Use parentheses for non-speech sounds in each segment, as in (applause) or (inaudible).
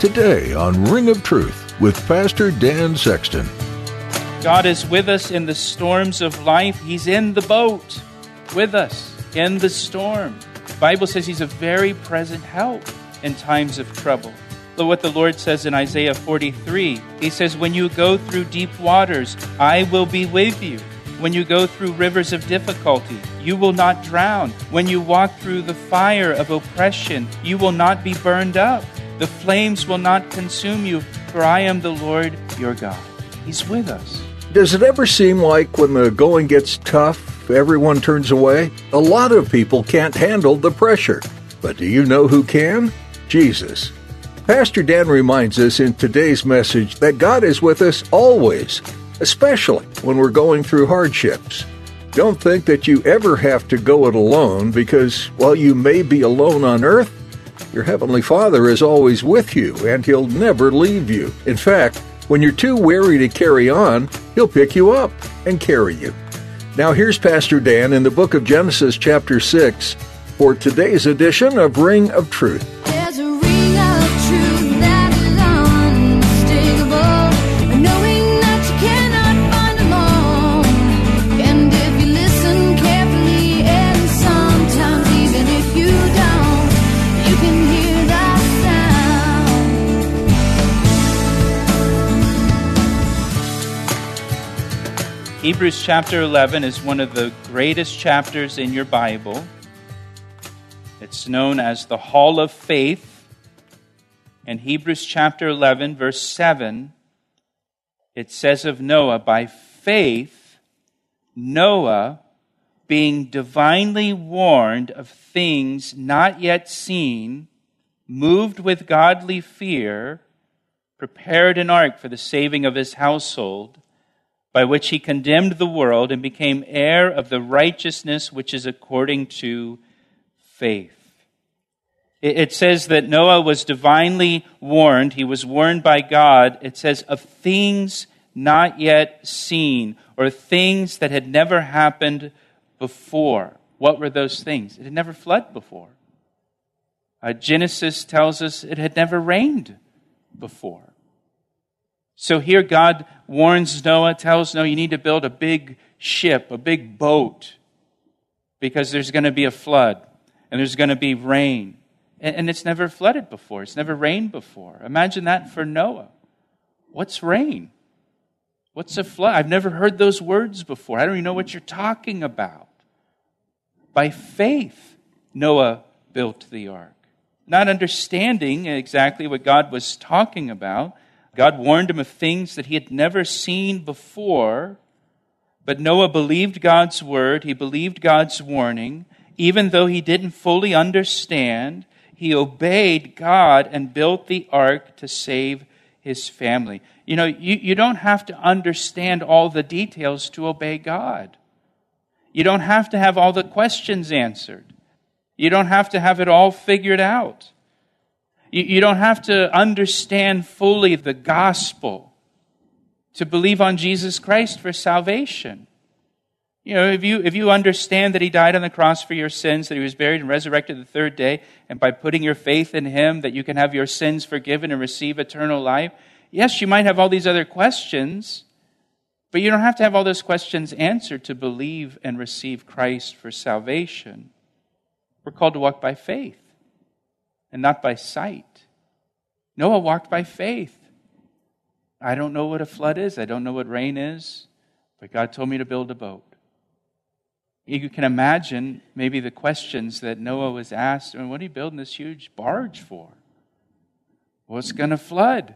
Today on Ring of Truth with Pastor Dan Sexton. God is with us in the storms of life. He's in the boat with us in the storm. The Bible says he's a very present help in times of trouble. Look what the Lord says in Isaiah 43. He says, When you go through deep waters, I will be with you. When you go through rivers of difficulty, you will not drown. When you walk through the fire of oppression, you will not be burned up. The flames will not consume you, for I am the Lord your God. He's with us. Does it ever seem like when the going gets tough, everyone turns away? A lot of people can't handle the pressure. But do you know who can? Jesus. Pastor Dan reminds us in today's message that God is with us always, especially when we're going through hardships. Don't think that you ever have to go it alone because while you may be alone on earth, your Heavenly Father is always with you and He'll never leave you. In fact, when you're too weary to carry on, He'll pick you up and carry you. Now, here's Pastor Dan in the book of Genesis, chapter 6, for today's edition of Ring of Truth. Hebrews chapter 11 is one of the greatest chapters in your Bible. It's known as the Hall of Faith. In Hebrews chapter 11, verse 7, it says of Noah, by faith, Noah, being divinely warned of things not yet seen, moved with godly fear, prepared an ark for the saving of his household, by which he condemned the world and became heir of the righteousness which is according to faith. It says that Noah was divinely warned. He was warned by God. It says of things not yet seen or things that had never happened before. What were those things? It had never flooded before. Uh, Genesis tells us it had never rained before. So here God warns Noah, tells Noah, you need to build a big ship, a big boat, because there's going to be a flood and there's going to be rain. And it's never flooded before, it's never rained before. Imagine that for Noah. What's rain? What's a flood? I've never heard those words before. I don't even know what you're talking about. By faith, Noah built the ark. Not understanding exactly what God was talking about, God warned him of things that he had never seen before. But Noah believed God's word, he believed God's warning, even though he didn't fully understand he obeyed God and built the ark to save his family. You know, you, you don't have to understand all the details to obey God. You don't have to have all the questions answered. You don't have to have it all figured out. You, you don't have to understand fully the gospel to believe on Jesus Christ for salvation. You know, if you, if you understand that he died on the cross for your sins, that he was buried and resurrected the third day, and by putting your faith in him, that you can have your sins forgiven and receive eternal life, yes, you might have all these other questions, but you don't have to have all those questions answered to believe and receive Christ for salvation. We're called to walk by faith and not by sight. Noah walked by faith. I don't know what a flood is, I don't know what rain is, but God told me to build a boat. You can imagine maybe the questions that Noah was asked. I mean, what are you building this huge barge for? What's going to flood?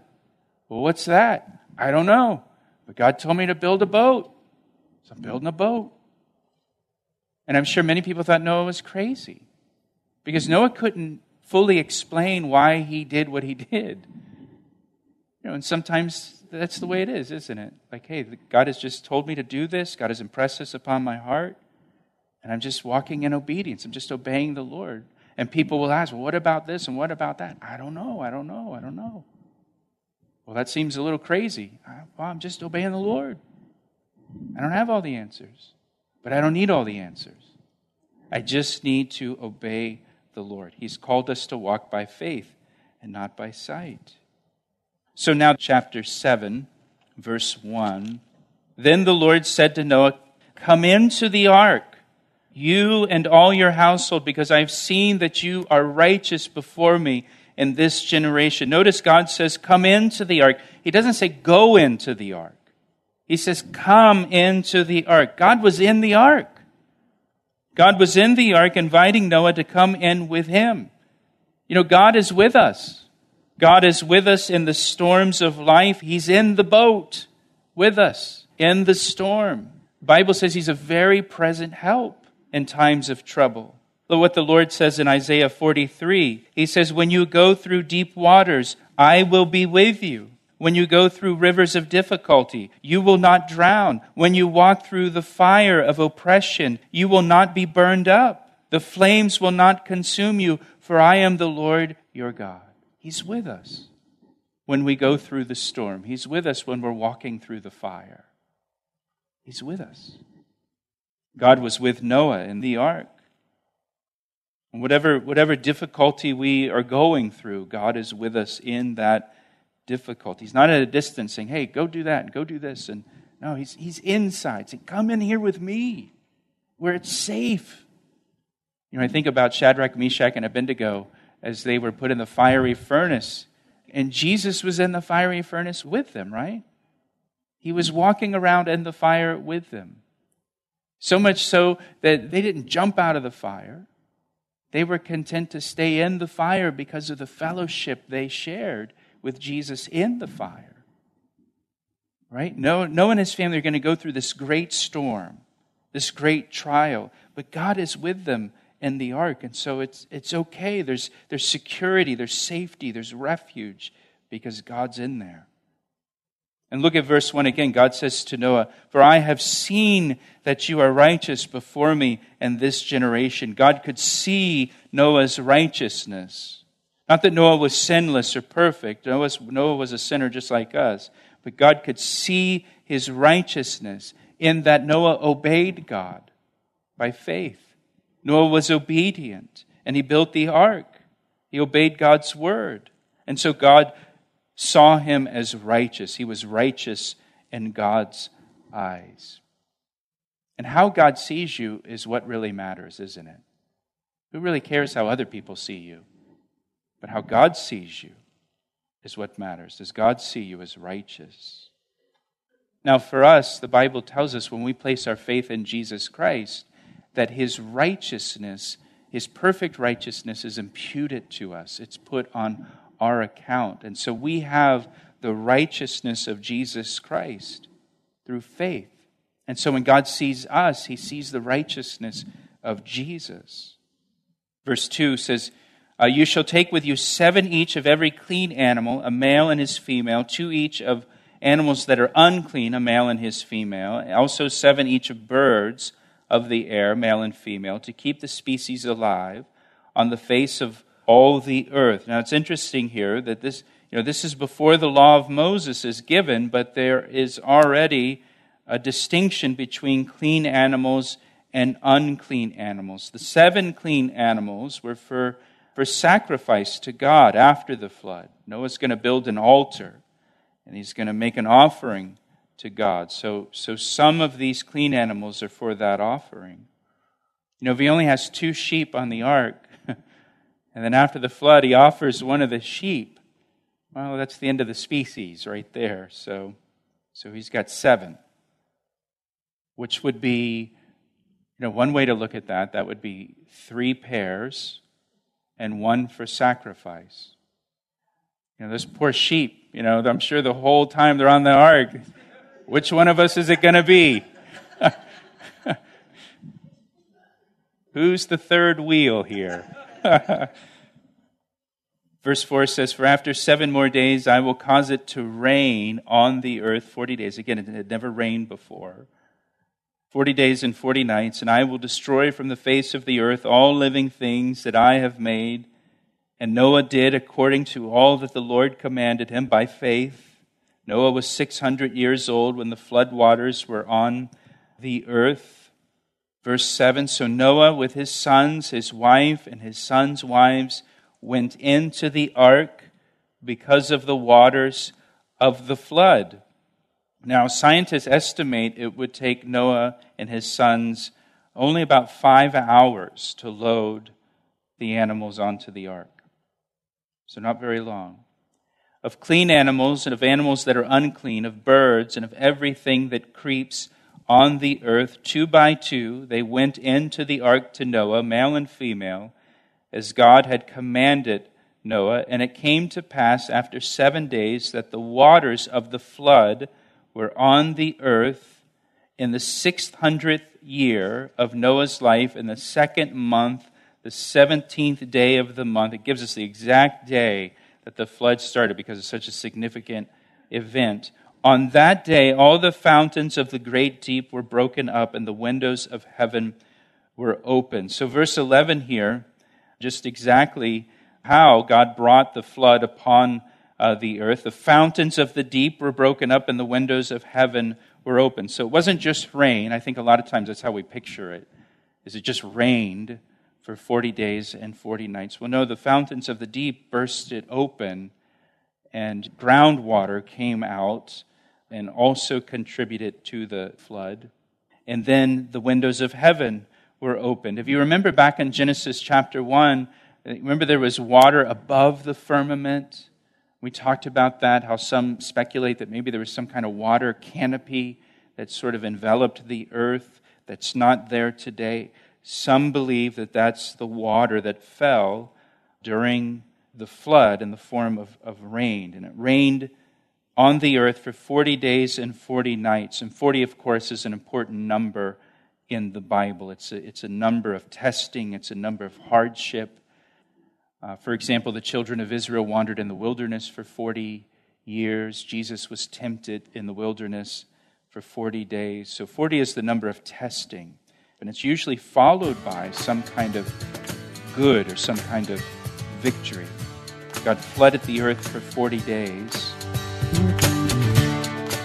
Well, what's that? I don't know. But God told me to build a boat. So I'm building a boat. And I'm sure many people thought Noah was crazy because Noah couldn't fully explain why he did what he did. You know, and sometimes that's the way it is, isn't it? Like, hey, God has just told me to do this, God has impressed this upon my heart, and I'm just walking in obedience. I'm just obeying the Lord. And people will ask, well, what about this and what about that? I don't know, I don't know, I don't know. Well, that seems a little crazy. Well, I'm just obeying the Lord. I don't have all the answers, but I don't need all the answers. I just need to obey the Lord. He's called us to walk by faith and not by sight. So now, chapter 7, verse 1. Then the Lord said to Noah, Come into the ark, you and all your household, because I've seen that you are righteous before me in this generation. Notice God says, Come into the ark. He doesn't say, Go into the ark. He says, Come into the ark. God was in the ark. God was in the ark inviting Noah to come in with him. You know, God is with us. God is with us in the storms of life. He's in the boat with us in the storm. The Bible says he's a very present help in times of trouble. Look what the Lord says in Isaiah 43. He says, When you go through deep waters, I will be with you. When you go through rivers of difficulty, you will not drown. When you walk through the fire of oppression, you will not be burned up. The flames will not consume you, for I am the Lord your God. He's with us when we go through the storm. He's with us when we're walking through the fire. He's with us. God was with Noah in the ark. And whatever, whatever difficulty we are going through, God is with us in that difficulty. He's not at a distance saying, hey, go do that and go do this. And no, he's, he's inside saying, come in here with me where it's safe. You know, I think about Shadrach, Meshach, and Abednego as they were put in the fiery furnace. And Jesus was in the fiery furnace with them, right? He was walking around in the fire with them. So much so that they didn't jump out of the fire. They were content to stay in the fire because of the fellowship they shared with Jesus in the fire. Right? Noah, Noah and his family are going to go through this great storm, this great trial, but God is with them in the ark. And so it's, it's okay. There's, there's security, there's safety, there's refuge because God's in there. And look at verse 1 again. God says to Noah, For I have seen that you are righteous before me in this generation. God could see Noah's righteousness. Not that Noah was sinless or perfect. Noah was, a sinner just like us. But God could see his righteousness in that Noah obeyed God by faith. Noah was obedient and he built the ark. He obeyed God's word. And so God saw him as righteous. He was righteous in God's eyes. And how God sees you is what really matters, isn't it? Who really cares how other people see you? But how God sees you is what matters. Does God see you as righteous? Now, for us, the Bible tells us when we place our faith in Jesus Christ that his righteousness, his perfect righteousness, is imputed to us. It's put on our account. And so we have the righteousness of Jesus Christ through faith. And so when God sees us, he sees the righteousness of Jesus. Verse 2 says, uh, you shall take with you seven each of every clean animal, a male and his female, two each of animals that are unclean, a male and his female, also seven each of birds of the air, male and female, to keep the species alive on the face of all the earth. Now it's interesting here that this, you know, this is before the law of Moses is given, but there is already a distinction between clean animals and unclean animals. The seven clean animals were for for sacrifice to God after the flood. Noah's going to build an altar and he's going to make an offering to God. So, so some of these clean animals are for that offering. You know, if he only has two sheep on the ark, (laughs) and then after the flood he offers one of the sheep, well, that's the end of the species right there. So, so he's got seven, which would be, you know, one way to look at that, that would be three pairs and one for sacrifice. You know, those poor sheep, you know, I'm sure the whole time they're on the ark, which one of us is it going to be? (laughs) Who's the third wheel here? (laughs) Verse 4 says, For after seven more days I will cause it to rain on the earth 40 days. Again, it had never rained before. 40 days and 40 nights, and I will destroy from the face of the earth all living things that I have made. And Noah did according to all that the Lord commanded him by faith. Noah was 600 years old when the flood waters were on the earth. Verse 7 So Noah, with his sons, his wife, and his sons' wives, went into the ark because of the waters of the flood. Now, scientists estimate it would take Noah and his sons only about five hours to load the animals onto the ark. So, not very long. Of clean animals and of animals that are unclean, of birds and of everything that creeps on the earth, two by two, they went into the ark to Noah, male and female as God had commanded Noah. And it came to pass after seven days that the waters of the flood were on the earth in the six hundredth year of Noah's life, in the second month, the seventeenth day of the month. It gives us the exact day that the flood started because it's such a significant event. On that day, all the fountains of the great deep were broken up, and the windows of heaven were opened. So, verse 11 here just exactly how God brought the flood upon uh, the earth. The fountains of the deep were broken up and the windows of heaven were open. So it wasn't just rain. I think a lot of times that's how we picture it. Is it just rained for 40 days and 40 nights? Well, no, the fountains of the deep bursted open and groundwater came out and also contributed to the flood. And then the windows of heaven were opened. If you remember back in Genesis chapter 1, remember there was water above the firmament? We talked about that, how some speculate that maybe there was some kind of water canopy that sort of enveloped the earth that's not there today. Some believe that that's the water that fell during the flood in the form of, of rain. And it rained on the earth for 40 days and 40 nights. And 40, of course, is an important number in the Bible. It's a, it's a number of testing, it's a number of hardship. Uh, for example, the children of Israel wandered in the wilderness for 40 years. Jesus was tempted in the wilderness for 40 days. So 40 is the number of testing, and it's usually followed by some kind of good or some kind of victory. God flooded the earth for 40 days.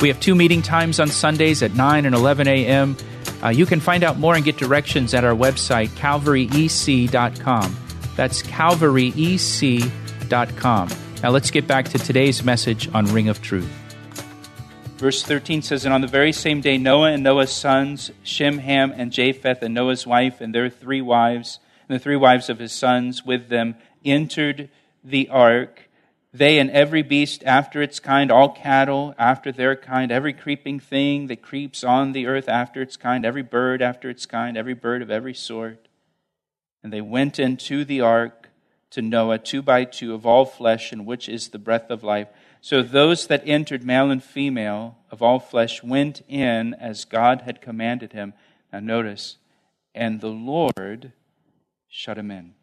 we have two meeting times on Sundays at 9 and 11 a.m. Uh, you can find out more and get directions at our website, calvaryec.com. That's calvaryec.com. Now let's get back to today's message on Ring of Truth. Verse 13 says, And on the very same day, Noah and Noah's sons, Shem, Ham, and Japheth, and Noah's wife, and their three wives, and the three wives of his sons with them, entered the ark they and every beast after its kind, all cattle after their kind, every creeping thing that creeps on the earth after its kind, every bird after its kind, every bird of every sort. And they went into the ark to Noah, two by two, of all flesh, in which is the breath of life. So those that entered, male and female, of all flesh, went in as God had commanded him. Now notice, and the Lord shut him in.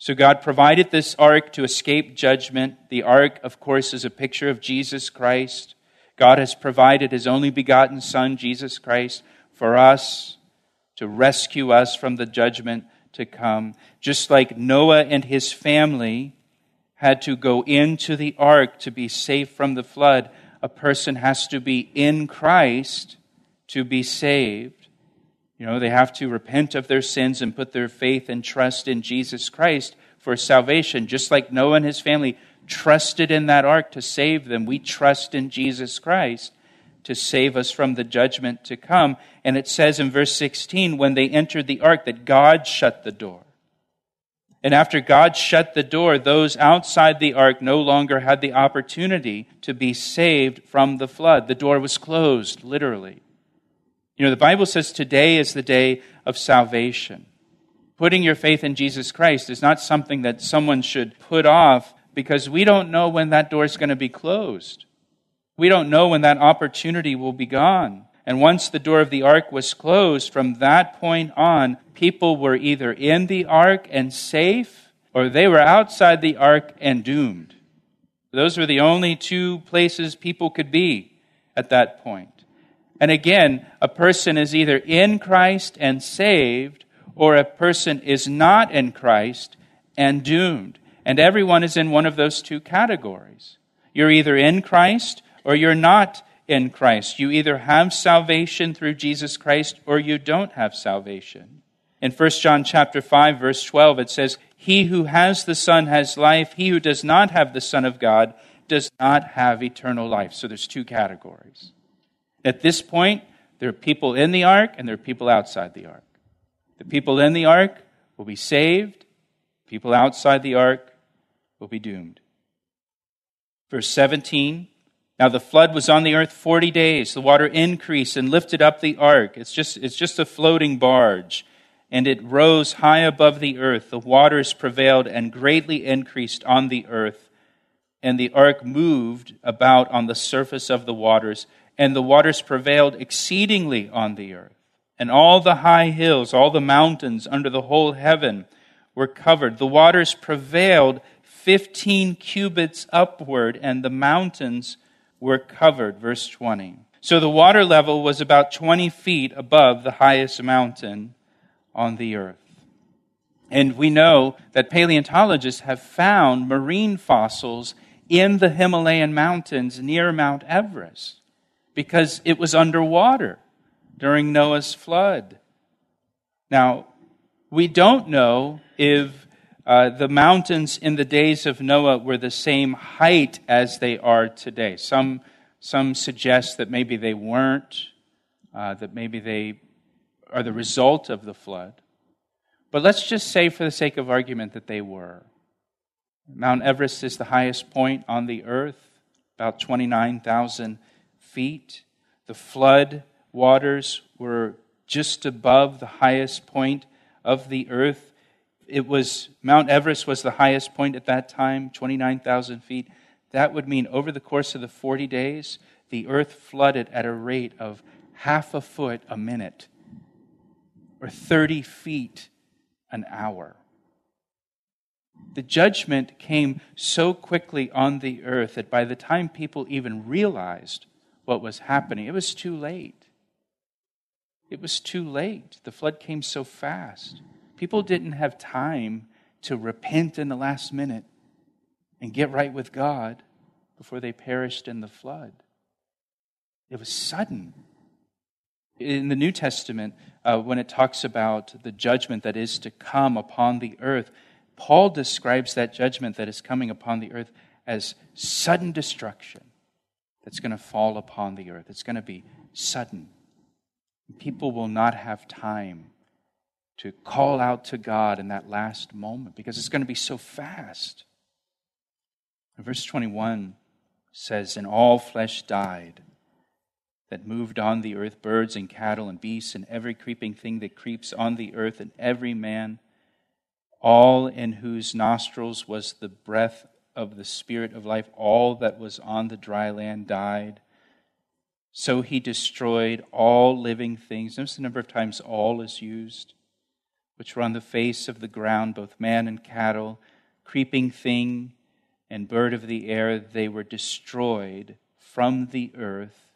So God provided this ark to escape judgment. The ark, of course, is a picture of Jesus Christ. God has provided his only begotten Son, Jesus Christ, for us to rescue us from the judgment to come. Just like Noah and his family had to go into the ark to be safe from the flood, a person has to be in Christ to be saved. You know, they have to repent of their sins and put their faith and trust in Jesus Christ for salvation. Just like Noah and his family trusted in that ark to save them, we trust in Jesus Christ to save us from the judgment to come. And it says in verse 16, when they entered the ark, that God shut the door. And after God shut the door, those outside the ark no longer had the opportunity to be saved from the flood. The door was closed, literally. You know, the Bible says today is the day of salvation. Putting your faith in Jesus Christ is not something that someone should put off because we don't know when that door is going to be closed. We don't know when that opportunity will be gone. And once the door of the ark was closed, from that point on, people were either in the ark and safe, or they were outside the ark and doomed. Those were the only two places people could be at that point. And again, a person is either in Christ and saved, or a person is not in Christ and doomed. And everyone is in one of those two categories. You're either in Christ or you're not in Christ. You either have salvation through Jesus Christ or you don't have salvation. In 1 John chapter 5 verse 12 it says, "He who has the Son has life; he who does not have the Son of God does not have eternal life." So there's two categories. At this point, there are people in the ark and there are people outside the ark. The people in the ark will be saved, people outside the ark will be doomed. Verse 17 now the flood was on the earth 40 days. The water increased and lifted up the ark. It's just, it's just a floating barge. And it rose high above the earth. The waters prevailed and greatly increased on the earth. And the ark moved about on the surface of the waters. And the waters prevailed exceedingly on the earth. And all the high hills, all the mountains under the whole heaven were covered. The waters prevailed 15 cubits upward, and the mountains were covered. Verse 20. So the water level was about 20 feet above the highest mountain on the earth. And we know that paleontologists have found marine fossils in the Himalayan mountains near Mount Everest because it was underwater during Noah's flood. Now, we don't know if uh, the mountains in the days of Noah were the same height as they are today. Some, some suggest that maybe they weren't, uh, that maybe they are the result of the flood. But let's just say, for the sake of argument, that they were. Mount Everest is the highest point on the earth, about 29,000 feet. The flood waters were just above the highest point of the earth it was Mount Everest was the highest point at that time, 29,000 feet. That would mean over the course of the 40 days, the earth flooded at a rate of half a foot a minute or 30 feet an hour. The judgment came so quickly on the earth that by the time people even realized what was happening, it was too late. It was too late. The flood came so fast. People didn't have time to repent in the last minute and get right with God before they perished in the flood. It was sudden. In the New Testament, uh, when it talks about the judgment that is to come upon the earth, Paul describes that judgment that is coming upon the earth as sudden destruction that's going to fall upon the earth. It's going to be sudden. People will not have time to call out to God in that last moment because it's going to be so fast. Verse 21 says, And all flesh died that moved on the earth, birds and cattle and beasts and every creeping thing that creeps on the earth, and every man, all in whose nostrils was the breath of the Spirit of life, all that was on the dry land died. So he destroyed all living things. Notice the number of times all is used which were on the face of the ground, both man and cattle, creeping thing and bird of the air, they were destroyed from the earth.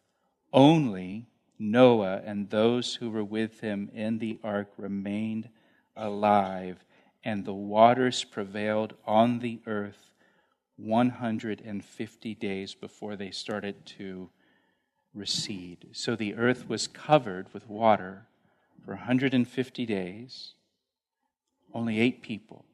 Only Noah and those who were with him in the ark remained alive, and the waters prevailed on the earth 150 days before they started to recede. So the earth was covered with water for 150 days only eight people.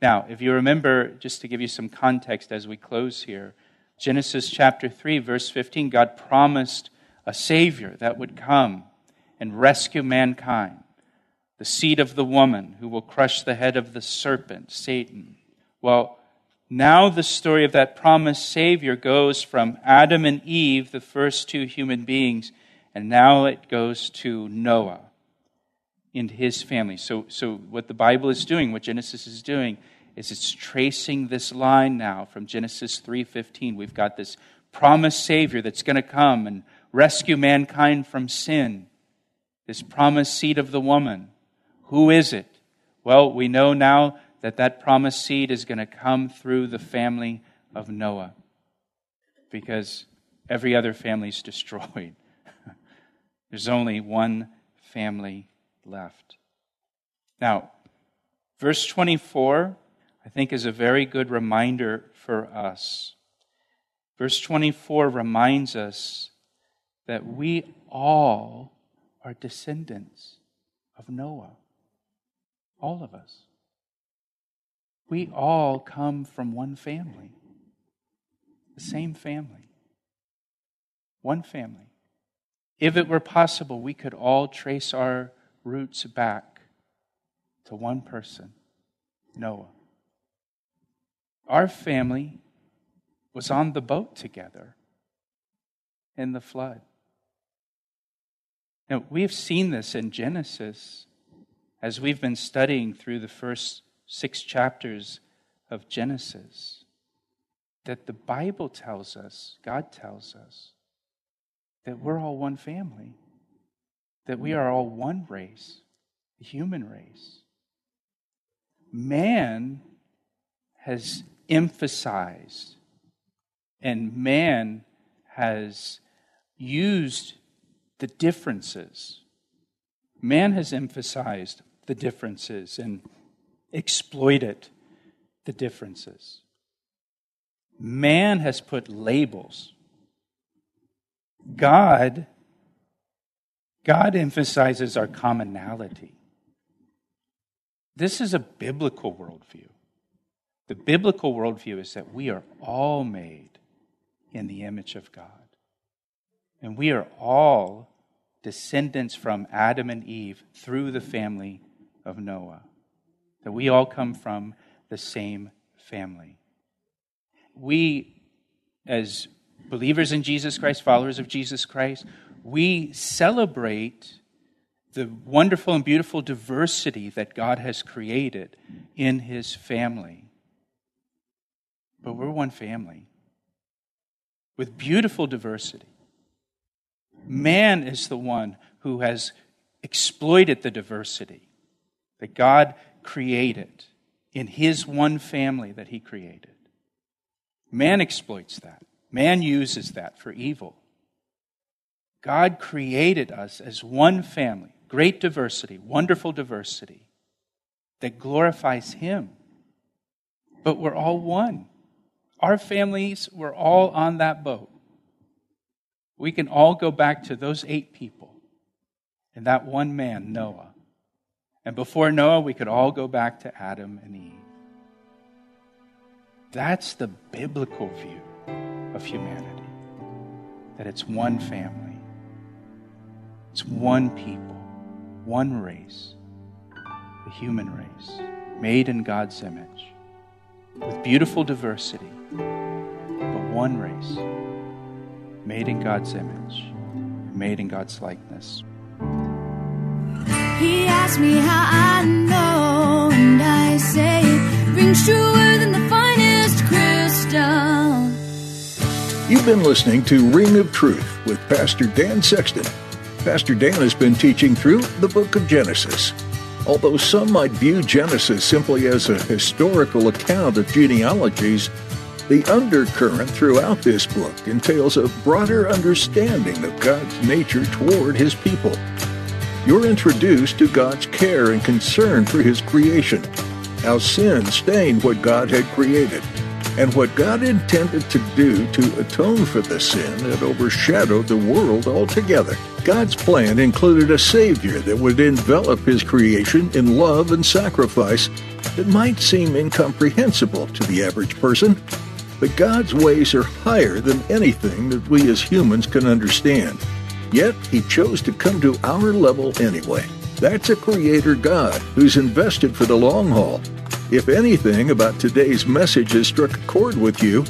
Now, if you remember, just to give you some context as we close here, Genesis chapter 3, verse 15, God promised a Savior that would come and rescue mankind. the seed of the woman who will crush the head of the serpent, Satan. Well, now the story of that promised Savior goes from Adam and Eve, the first two human beings, and now it goes to Noah and his family. So, so what the Bible is doing, what Genesis is doing, is it's tracing this line now from Genesis 3:15. We've got this promised Savior that's going to come and rescue mankind from sin. This promised seed of the woman. Who is it? Well, we know now that that promised seed is going to come through the family of Noah because every other family is (laughs) destroyed. There's only one family left. Now, verse 24, I think, is a very good reminder for us. Verse 24 reminds us that we all are descendants of Noah. All of us. We all come from one family, the same family, one family. If it were possible, we could all trace our roots back to one person, Noah. Our family was on the boat together in the flood. Now, we've seen this in Genesis as we've been studying through the first six chapters of Genesis. That the Bible tells us, God tells us, that we're all one family, that we are all one race, the human race. Man has emphasized and man has used the differences. Man has emphasized the differences and exploited the differences. Man has put labels. God God emphasizes our commonality. This is a biblical worldview. The biblical worldview is that we are all made in the image of God. And we are all descendants from Adam and Eve through the family of Noah. That we all come from the same family. We, as believers in Jesus Christ, followers of Jesus Christ, we celebrate the wonderful and beautiful diversity that God has created in his family. But we're one family with beautiful diversity. Man is the one who has exploited the diversity that God created in his one family that he created. Man exploits that, man uses that for evil. God created us as one family, great diversity, wonderful diversity that glorifies Him. But we're all one. Our families were all on that boat. We can all go back to those eight people and that one man, Noah. And before Noah, we could all go back to Adam and Eve. That's the biblical view of humanity, that it's one family. It's one people, one race, the human race, made in God's image, with beautiful diversity, but one race, made in God's image, made in God's likeness. He asked me how I know, and I say it rings truer than the finest crystal. You've been listening to Ring of Truth with Pastor Dan Sexton. Pastor Dan has been teaching through the book of Genesis. Although some might view Genesis simply as a historical account of genealogies, the undercurrent throughout this book entails a broader understanding of God's nature toward his people. You're introduced to God's care and concern for his creation, how sin stained what God had created, and what God intended to do to atone for the sin that overshadowed the world altogether. God's plan included a Savior that would envelop His creation in love and sacrifice that might seem incomprehensible to the average person. But God's ways are higher than anything that we as humans can understand. Yet, He chose to come to our level anyway. That's a creator God who's invested for the long haul. If anything about today's message has struck a chord with you,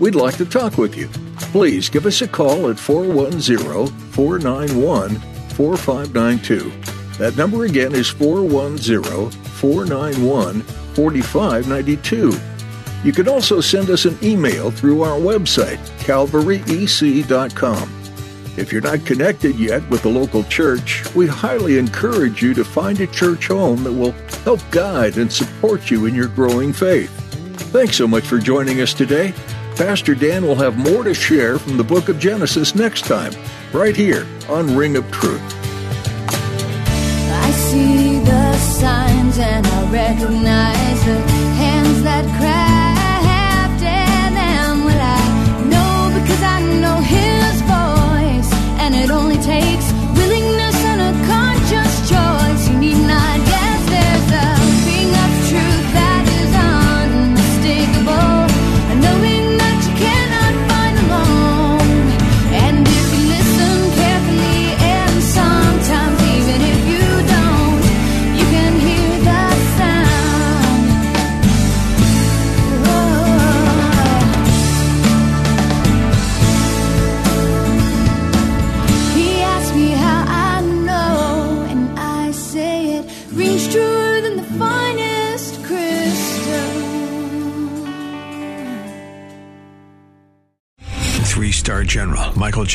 we'd like to talk with you. Please give us a call at 410 491 4592. That number again is 410 491 4592. You can also send us an email through our website, calvaryec.com. If you're not connected yet with the local church, we highly encourage you to find a church home that will help guide and support you in your growing faith. Thanks so much for joining us today. Pastor Dan will have more to share from the book of Genesis next time, right here on Ring of Truth. I see the signs and I recognize